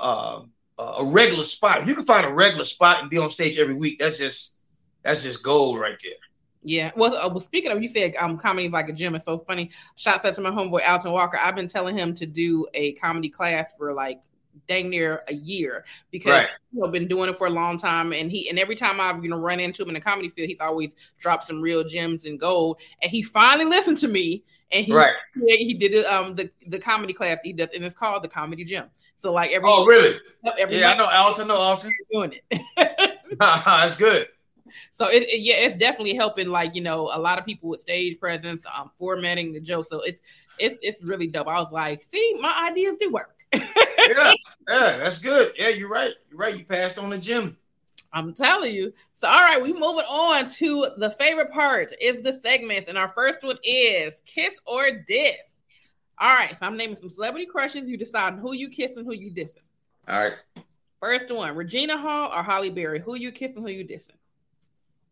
S1: a, a regular spot. If you can find a regular spot and be on stage every week, that's just that's just gold right there.
S2: Yeah. Well, uh, well, speaking of, you said um, comedy is like a gym. It's so funny. Shout out to my homeboy Alton Walker. I've been telling him to do a comedy class for like dang near a year because
S1: Right.
S2: you know, been doing it for a long time. And he and every time I've you know run into him in the comedy field, he's always dropped some real gems and gold. And he finally listened to me. And he
S1: Right.
S2: he, he did um the the comedy class he does, and it's called the Comedy Gym. So like every
S1: Oh, really?
S2: Every
S1: Yeah, I know Alton. Know Alton. [laughs]
S2: doing it. [laughs]
S1: That's good.
S2: So it, it- yeah, it's definitely helping. Like you know, a lot of people with stage presence, um, formatting the joke. So it's it's it's really dope. I was like, see, my ideas do work. [laughs]
S1: yeah, yeah, that's good. Yeah, you're right. You're right. You passed on the gym.
S2: I'm telling you. So all right, we moving on to the favorite part is the segments, and our first one is kiss or diss. All right, so I'm naming some celebrity crushes. You decide who you kissing, who you dissing.
S1: All right.
S2: First one, Regina Hall or Halle Berry. Who you kissing, who you dissing.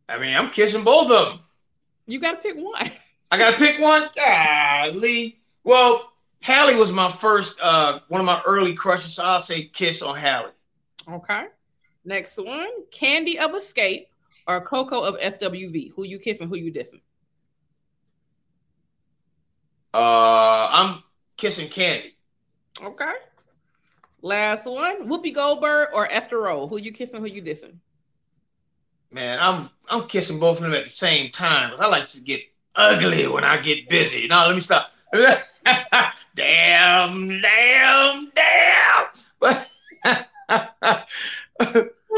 S1: I mean, I'm kissing both of them.
S2: You got to pick one.
S1: I gotta pick one. Ah, Lee. Well, Halle was my first, uh, one of my early crushes. So I'll say kiss on Halle.
S2: Okay. Next one, Kandi of Xscape or Coco of SWV. Who you kissing? Who you dissing?
S1: Uh, I'm kissing Kandi.
S2: Okay. Last one, Whoopi Goldberg or Esther Rolle. Who you kissing? Who you dissing?
S1: Man, I'm I'm kissing both of them at the same time. I like to get ugly when I get busy. No, let me stop. [laughs] [laughs] damn, damn, damn. But [laughs]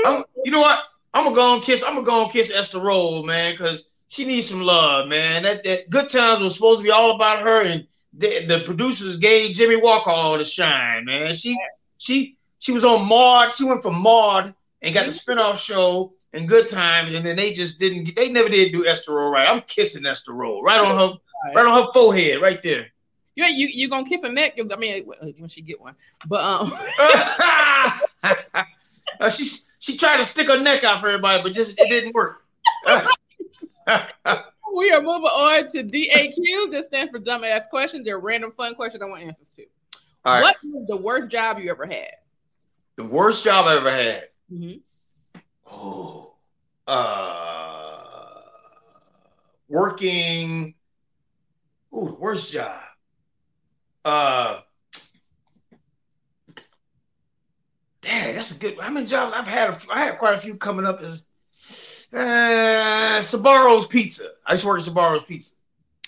S1: I'm, you know what? I'm gonna go and kiss. I'm gonna go and kiss Esther Rolle, man, because she needs some love, man. That, that Good Times was supposed to be all about her, and the, the producers gave Jimmie Walker all the shine, man. She she she was on Maude. She went from Maude and got the mm-hmm. spinoff show and Good Times, and then they just didn't. They never did do Esther Rolle right. I'm kissing Esther Rolle right on her, right on her forehead, right there.
S2: Yeah, you you gonna kiss her neck? I mean, when she get one, but um, [laughs]
S1: Uh, she she tried to stick her neck out for everybody, but just it didn't work. [laughs] [laughs]
S2: we are moving on to DAQ. This stands for dumbass questions. They're random fun questions I want answers to.
S1: All right.
S2: What was the worst job you ever had?
S1: The worst job I ever had.
S2: Mhm.
S1: Oh, uh, working. Ooh, the worst job. Uh, dang, that's a good. How many jobs I've had? a- I had quite a few coming up. As uh, Sbarro's Pizza. I used to work at Sbarro's Pizza.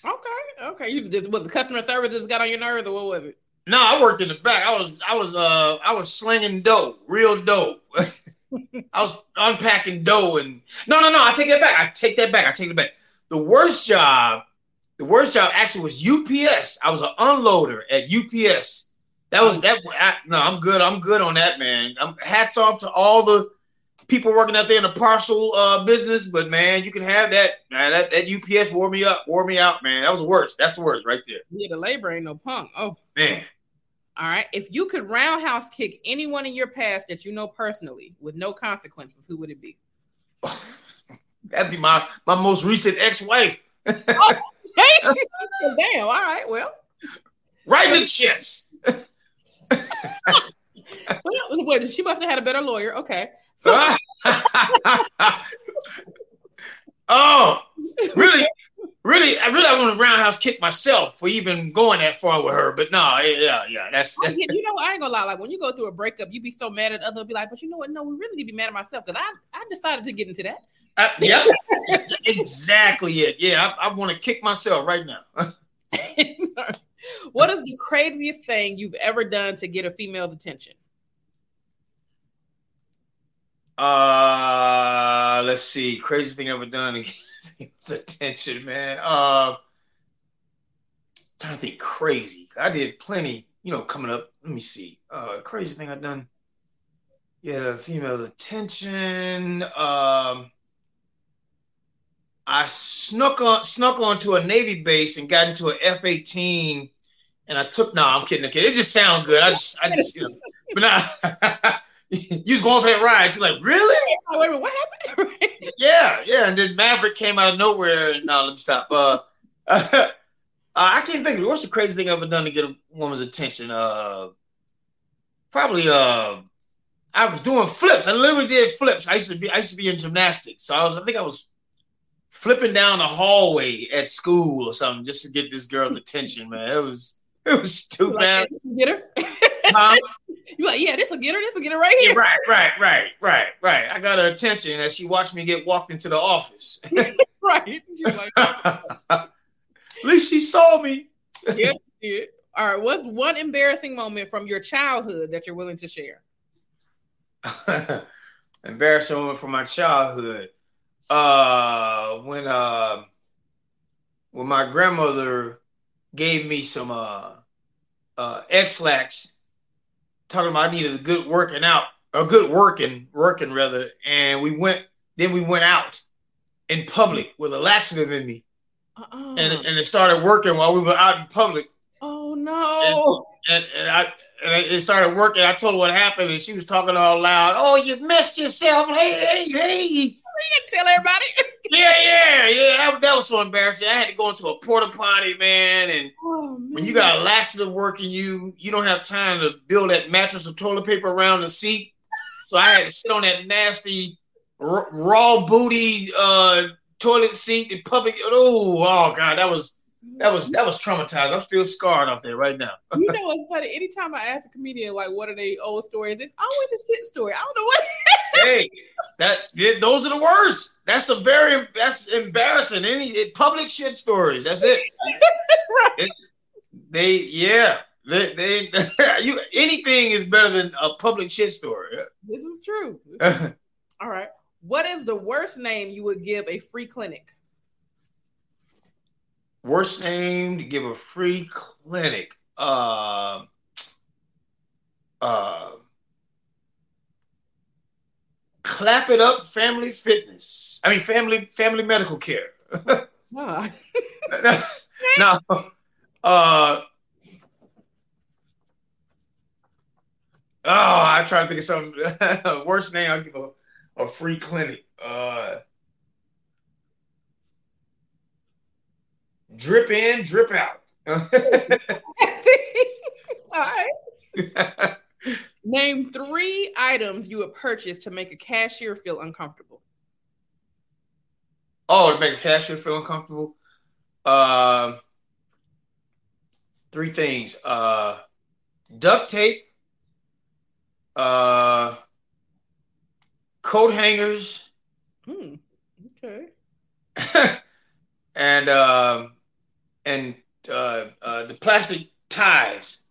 S2: Okay, okay. You just was the customer service that got on your nerves, or what was it?
S1: No, I worked in the back. I was, I was, uh, I was slinging dough, real dough. [laughs] I was unpacking dough, and no, no, no. I take that back. I take that back. I take it back. The worst job, the worst job actually was UPS. I was an unloader at UPS. That was that. I, no, I'm good. I'm good on that, man. I'm, hats off to all the people working out there in the parcel uh, business. But man, you can have that. Man, that that UPS wore me up, wore me out, man. That was the worst. That's the worst right there,
S2: Yeah, the labor ain't no punk. Oh,
S1: man.
S2: all right. If you could roundhouse kick anyone in your past that you know personally with no consequences, who would it be? [laughs]
S1: That'd be my my most recent ex-wife. [laughs]
S2: Hey, [laughs] damn. All right. Well,
S1: Right in the chest.
S2: well, wait, she must have had a better lawyer. Okay. [laughs]
S1: oh, really? Really? I really I want to roundhouse kick myself for even going that far with her. But no, yeah, yeah, that's
S2: I you know, I ain't gonna lie. Like when you go through a breakup, you be so mad at others. Be like, but you know what? No, we really need to be mad at myself because I I decided to get into that.
S1: Uh, yeah, exactly it. Yeah, I, I want to kick myself right now. [laughs]
S2: what is the craziest thing you've ever done to get a female's attention?
S1: Uh, let's see. Craziest thing I've ever done to [laughs] get attention, man. Uh, trying to think crazy. I did plenty, you know, coming up. Let me see. Uh, crazy thing I've done. Yeah, female attention. Um, I snuck on snuck onto a Navy base and got into an F eighteen, and I took. No, I'm kidding. Okay, it just sound good. I just, I just, you know, but now. [laughs] you was going for that ride. She's like, really?
S2: Oh, wait minute, what happened? [laughs]
S1: Yeah, yeah. And then Maverick came out of nowhere. And no, let me stop. Uh, [laughs] uh, I can't think of. What's the craziest thing I've ever done to get a woman's attention? Uh, probably. Uh, I was doing flips. I literally did flips. I used to be. I used to be in gymnastics. So I was. I think I was flipping down the hallway at school or something just to get this girl's attention. Man, it was. [laughs] It was stupid.
S2: Like, "This get her.
S1: Huh? [laughs]
S2: You like, yeah, this will get her. This will get her right
S1: Yeah,
S2: here.
S1: right, right, right, right, right. I got her attention as she watched me get walked into the office. [laughs]
S2: Right. Like,
S1: At least she saw me.
S2: yeah, yeah. All right. What's one embarrassing moment from your childhood that you're willing to share?
S1: Embarrassing moment from my childhood. Uh, when uh, when my grandmother gave me some uh, uh, Ex-Lax, talking about I needed a good working out, a good working, working rather, and we went. Then we went out in public with a laxative in me,
S2: Uh-uh.
S1: and and it started working while we were out in public.
S2: oh no.
S1: and, and I and it started working. I told her what happened, and she was talking all loud. Oh, you messed yourself! Hey, hey, hey!
S2: Didn't tell everybody. [laughs]
S1: yeah, yeah, yeah. That, that was so embarrassing. I had to go into a porta potty, man, and
S2: Oh,
S1: when you got a laxative working you, you don't have time to build that mattress of toilet paper around the seat. So I had to sit on that nasty r- raw booty uh, toilet seat in public. Oh, oh god, that was that was that was traumatized. I'm still scarred off there right now.
S2: you know [laughs] what's funny? Anytime I ask a comedian like what are they old stories, it's always a shit story. I don't know what.
S1: Hey, that yeah, those are the worst. That's a very that's embarrassing. Any it, public shit stories. That's it. [laughs] It- they yeah. They, they [laughs] you anything is better than a public shit story.
S2: This is [laughs] true. All right. What is the worst name you would give a free clinic?
S1: Worst name to give a free clinic. Uh, uh, clap it up, family fitness. I mean, family family medical care. No, [laughs] [laughs] uh, oh, I try to think of something. [laughs] Worst name I'll give a, a free clinic. Uh, drip in, drip out.
S2: All right. Name three items you would purchase to make a cashier feel uncomfortable.
S1: oh, to make a cashier feel uncomfortable. Uh, three things. Uh, duct tape. Uh, coat hangers.
S2: Hmm. Okay. [laughs]
S1: and um and uh, uh, the plastic ties.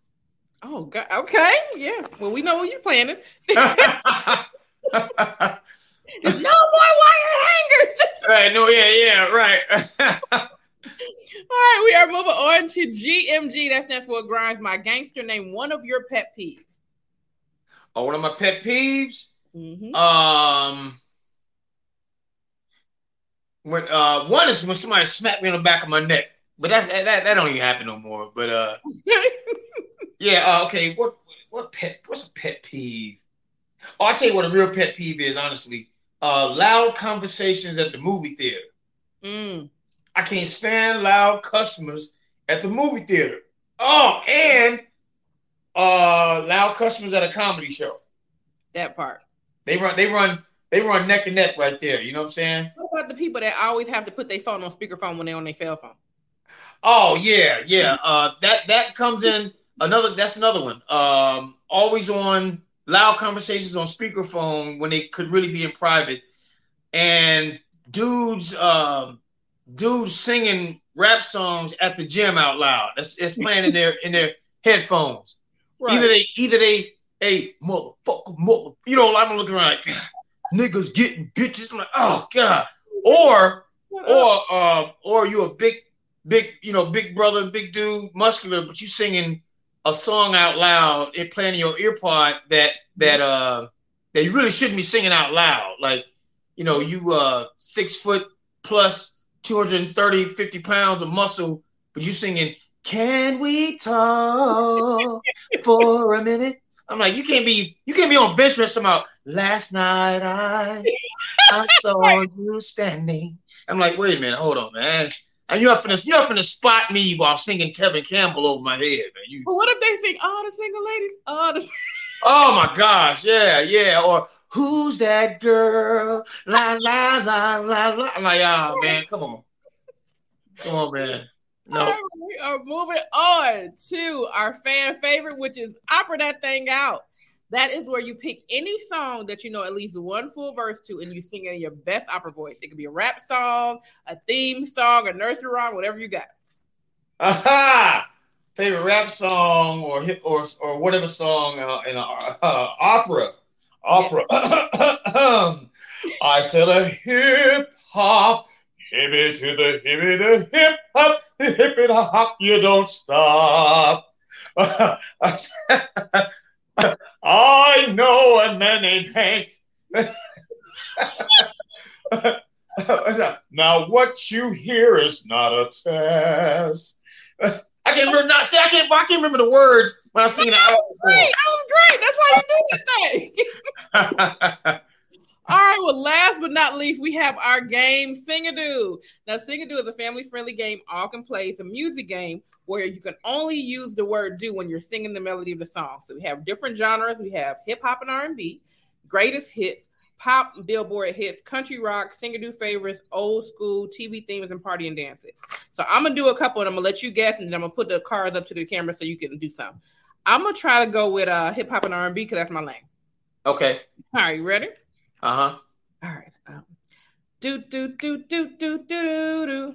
S2: Oh God. Okay. Yeah. Well, we know what you're planning. [laughs] [laughs] no more wire hangers. [laughs]
S1: right? No, yeah, yeah, right.
S2: All right, we are moving on to GMG. That stands for Grinds My Gangster. Name one of your pet peeves.
S1: oh, one of my pet peeves.
S2: Mhm.
S1: Um, when uh, one is when somebody smacked me on the back of my neck, but that that that don't even happen no more. But uh, yeah, uh, okay. What what pet? What's a pet peeve? Oh, I'll tell you what a real pet peeve is. Honestly, uh, loud conversations at the movie theater.
S2: Mm.
S1: I can't stand loud customers at the movie theater. Oh, and uh, loud customers at a comedy show.
S2: That part.
S1: They run, they run, they run neck and neck right there. You know what I'm saying?
S2: What about the people that always have to put their phone on speakerphone when they're on their cell phone?
S1: Oh yeah, yeah. Uh, that that comes in another. That's another one. Um, always on loud conversations on speakerphone when they could really be in private, and dudes, um, dudes singing rap songs at the gym out loud. That's it's playing in their in their headphones. Either they, either they, hey, motherfucker, mother, you know, I'm looking around like, niggas getting bitches. I'm like, oh god. Or, or, uh, or you a big, big, you know, big brother, big dude, muscular, but you singing a song out loud and playing in your ear pod that that uh that you really shouldn't be singing out loud. Like, you know, you uh six foot plus 230, 50 pounds of muscle, but you singing, Can we talk [laughs] for a minute? I'm like, you can't be you can't be on bench press talking about last night I I [laughs] saw you standing. I'm like, wait a minute, hold on, man. And you're this, you're for spot me while singing Tevin Campbell over my head, man. You
S2: But what if they think, oh, the single ladies? Oh, the [laughs]
S1: Oh my gosh, yeah, yeah. Or who's that girl? La la la la la. I'm like, oh man, come on. Come on, man. No.
S2: right, we are moving on to our fan favorite, which is Opera That Thing Out. That is where you pick any song that you know at least one full verse to and you sing it in your best opera voice. It could be a rap song, a theme song, a nursery rhyme, whatever you got.
S1: Aha! Favorite rap song or hip or or whatever song uh, in a uh, opera. Opera. [clears throat] I said a hip hop, hippie to the hippie, the hip hop, the hippie to hop, you don't stop. [laughs] I know a man named Hank. now what you hear is not a test. I can't remember. Not see. I can't. I can't remember the words when I sing the
S2: That was great. That was great. That's why you do the thing. [laughs] All right. Well, last but not least, we have our game Sing-A-Doo. Now, Sing-A-Doo is a family-friendly game all can play. It's a music game where you can only use the word "do" when you're singing the melody of the song. So we have different genres. We have hip hop and R&B, greatest hits, pop, Billboard hits, country rock, Singadoo favorites, old school, TV themes, and party and dances. So I'm gonna do a couple, and I'm gonna let you guess, and then I'm gonna put the cards up to the camera so you can do some. I'm gonna try to go with uh hip hop and R&B because that's my lane.
S1: Okay.
S2: All right, you ready?
S1: Uh huh.
S2: All right. Um, do do do do do do do. Do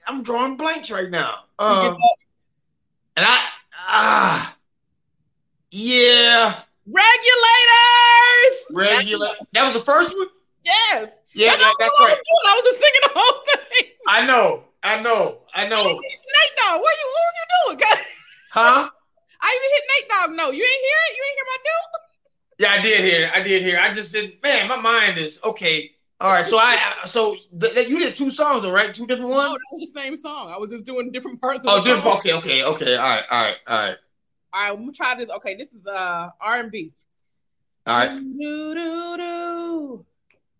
S1: I'm drawing blanks right now. Um, and I ah yeah.
S2: Regulators.
S1: Regular. That was the first one.
S2: Yes.
S1: Yeah,
S2: That's
S1: that, that's right.
S2: I was just singing the whole thing.
S1: I know. I know. I know.
S2: Nate Dogg, what you what was you doing? [laughs]
S1: Huh?
S2: I even hit Nate Dogg. No, you ain't hear it. You ain't hear my dude.
S1: Yeah, I did hear. it. I did hear. it. I just didn't. Man, my mind is okay. All right. So I so th- th- you did two songs, all right? Two different
S2: No,
S1: ones.
S2: that was the same song. I was just doing different parts. Of
S1: Oh,
S2: the
S1: different.
S2: song.
S1: Okay. Okay. Okay. All right. All right. All right.
S2: All right, I'm gonna try this. Okay, this is uh R and B.
S1: All right.
S2: Do do do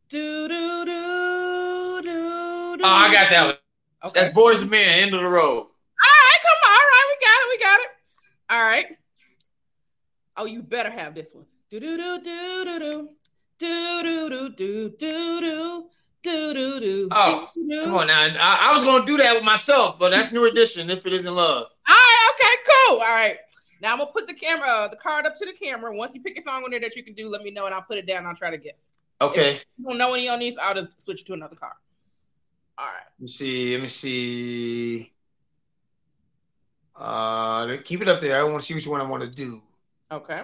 S2: do do do do.
S1: Oh, I got that one.
S2: Okay.
S1: That's Boyz II Men. End of the road.
S2: All right, come on. All right, we got it. We got it. All right. Oh, you better have this one. Do do do do do do do do do do do do do do.
S1: Oh, come on now. I, I was gonna do that with myself, but that's New Edition. If it isn't love.
S2: All right, okay, cool. All right. Now I'm gonna put the camera, uh, the card up to the camera. Once you pick a song on there that you can do, let me know and I'll put it down. And I'll try to guess.
S1: Okay.
S2: If you don't know any on these, I'll just switch to another card. All right.
S1: Let me see. Let me see. Uh, keep it up there. I want to see which one I want to do.
S2: Okay.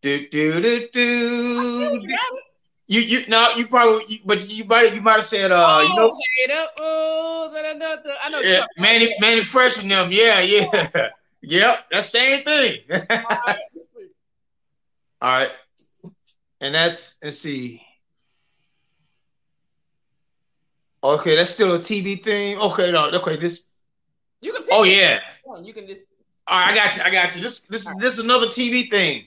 S1: do do do do. You you no you probably but you might you might have said uh you know
S2: oh, da, da, da. I know.
S1: yeah. Manny Manny Fresh and them yeah yeah [laughs] yep that same thing.
S2: All right. [laughs]
S1: All right, and that's let's see. Okay, that's still a TV thing. Okay, no, okay, this.
S2: You can pick
S1: Oh yeah.
S2: You can just.
S1: All right, I got you. I got you. This this is this is another TV thing.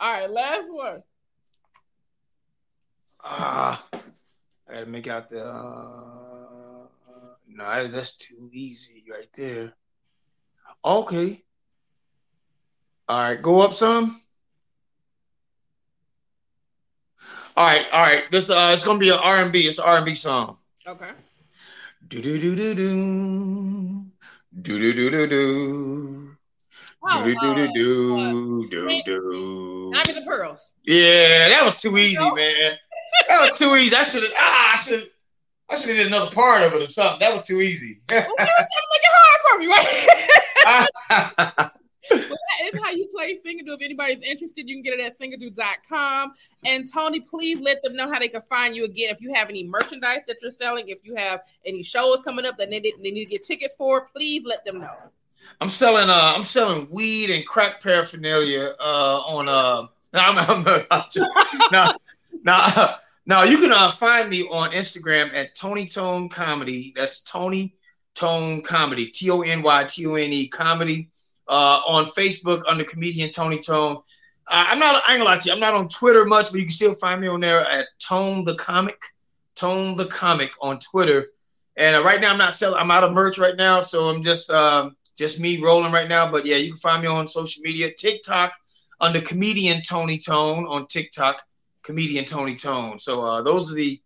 S2: All right, last one.
S1: Ah, I gotta make out the. Uh, no, that's too easy right there. Okay. All right, go up some. All right, all right. This uh, it's gonna be an R and B. It's R and B song.
S2: Okay.
S1: Do do do do do do do do do do.
S2: Oh,
S1: Do do do
S2: uh,
S1: do do do.
S2: Diamonds and Pearls.
S1: Yeah, that was too easy, man. That was too easy. I should have. Ah, I should. I should have did another part of it or something. That was too easy.
S2: Well, was making hard for me, right? [laughs] Well, that is how you play Singadoo. If anybody's interested, you can get it at singadoo.com. And Tony, please let them know how they can find you again. If you have any merchandise that you're selling, if you have any shows coming up that they, they need to get tickets for, please let them know.
S1: I'm selling. Uh, I'm selling weed and crack paraphernalia. Uh, on uh, no, [laughs] I'm, I'm, I'm just, no, no, Now you can uh, find me on Instagram at Tony Tone Comedy. That's Tony Tone Comedy. T O N Y T O N E Comedy. Uh, on Facebook under comedian Tony Tone. Uh, I'm not. I ain't gonna lie to you. I'm not on Twitter much, but you can still find me on there at Tone the Comic. Tone the Comic on Twitter. And uh, right now I'm not selling. I'm out of merch right now, so I'm just um, just me rolling right now. But yeah, you can find me on social media, TikTok under comedian Tony Tone on TikTok, comedian Tony Tone. So uh, those are the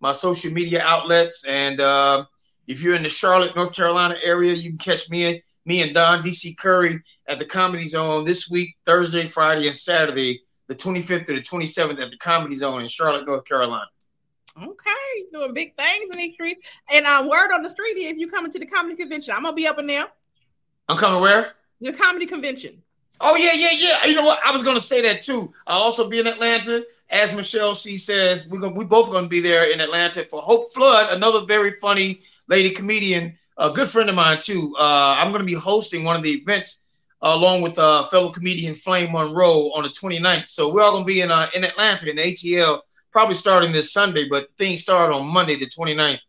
S1: my social media outlets. And uh, if you're in the Charlotte, North Carolina area, you can catch me me and Don DC Curry at the Comedy Zone this week, Thursday, Friday, and Saturday, the 25th to the 27th at the Comedy Zone in Charlotte, North Carolina.
S2: Okay, doing big things in these streets. And um, word on the street, if you coming to the comedy convention, I'm gonna be up in there.
S1: I'm coming where?
S2: The comedy convention.
S1: Oh yeah, yeah, yeah. You know what? I was gonna say that too. I'll also be in Atlanta, as Michelle C says. We're gonna we both gonna be there in Atlanta for Hope Flood, another very funny lady comedian, a good friend of mine too. Uh, I'm gonna be hosting one of the events uh, along with uh, fellow comedian Flame Monroe on the 29th. So we're all gonna be in uh, in Atlanta in ATL, probably starting this Sunday, but the thing started on Monday the 29th.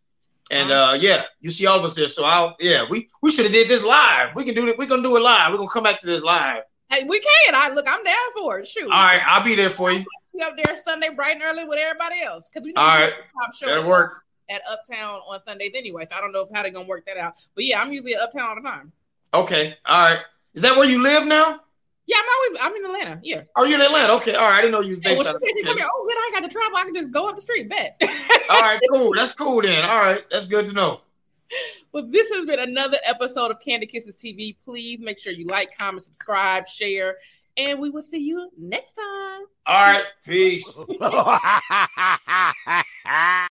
S1: And uh, yeah, you see all of us there. So I'll yeah, we we should have did this live. We can do it. We're gonna do it live. We're gonna come back to this live.
S2: Hey, we can. I look. I'm down for it. Shoot.
S1: All right, I'll be there for you.
S2: Be up there Sunday bright and early with everybody else because we know
S1: All right.
S2: top show
S1: That'll
S2: at-
S1: work.
S2: at Uptown on Sundays anyway. So I don't know how they're gonna work that out. But yeah, I'm usually at Uptown all the time.
S1: Okay. All right. Is that where you live now?
S2: Yeah, I'm always I'm in Atlanta. Yeah.
S1: Oh, you're in Atlanta. Okay. All right. I didn't know you was
S2: Hey,
S1: based
S2: when
S1: out
S2: she
S1: of.
S2: said she come oh good, I ain't got to travel. I can just go up the street. Bet.
S1: All right. Cool. That's cool then. All right. That's good to know. [laughs]
S2: Well, this has been another episode of Candy Kisses TV. Please make sure you like, comment, subscribe, share, and we will see you next time.
S1: All right. Peace. [laughs]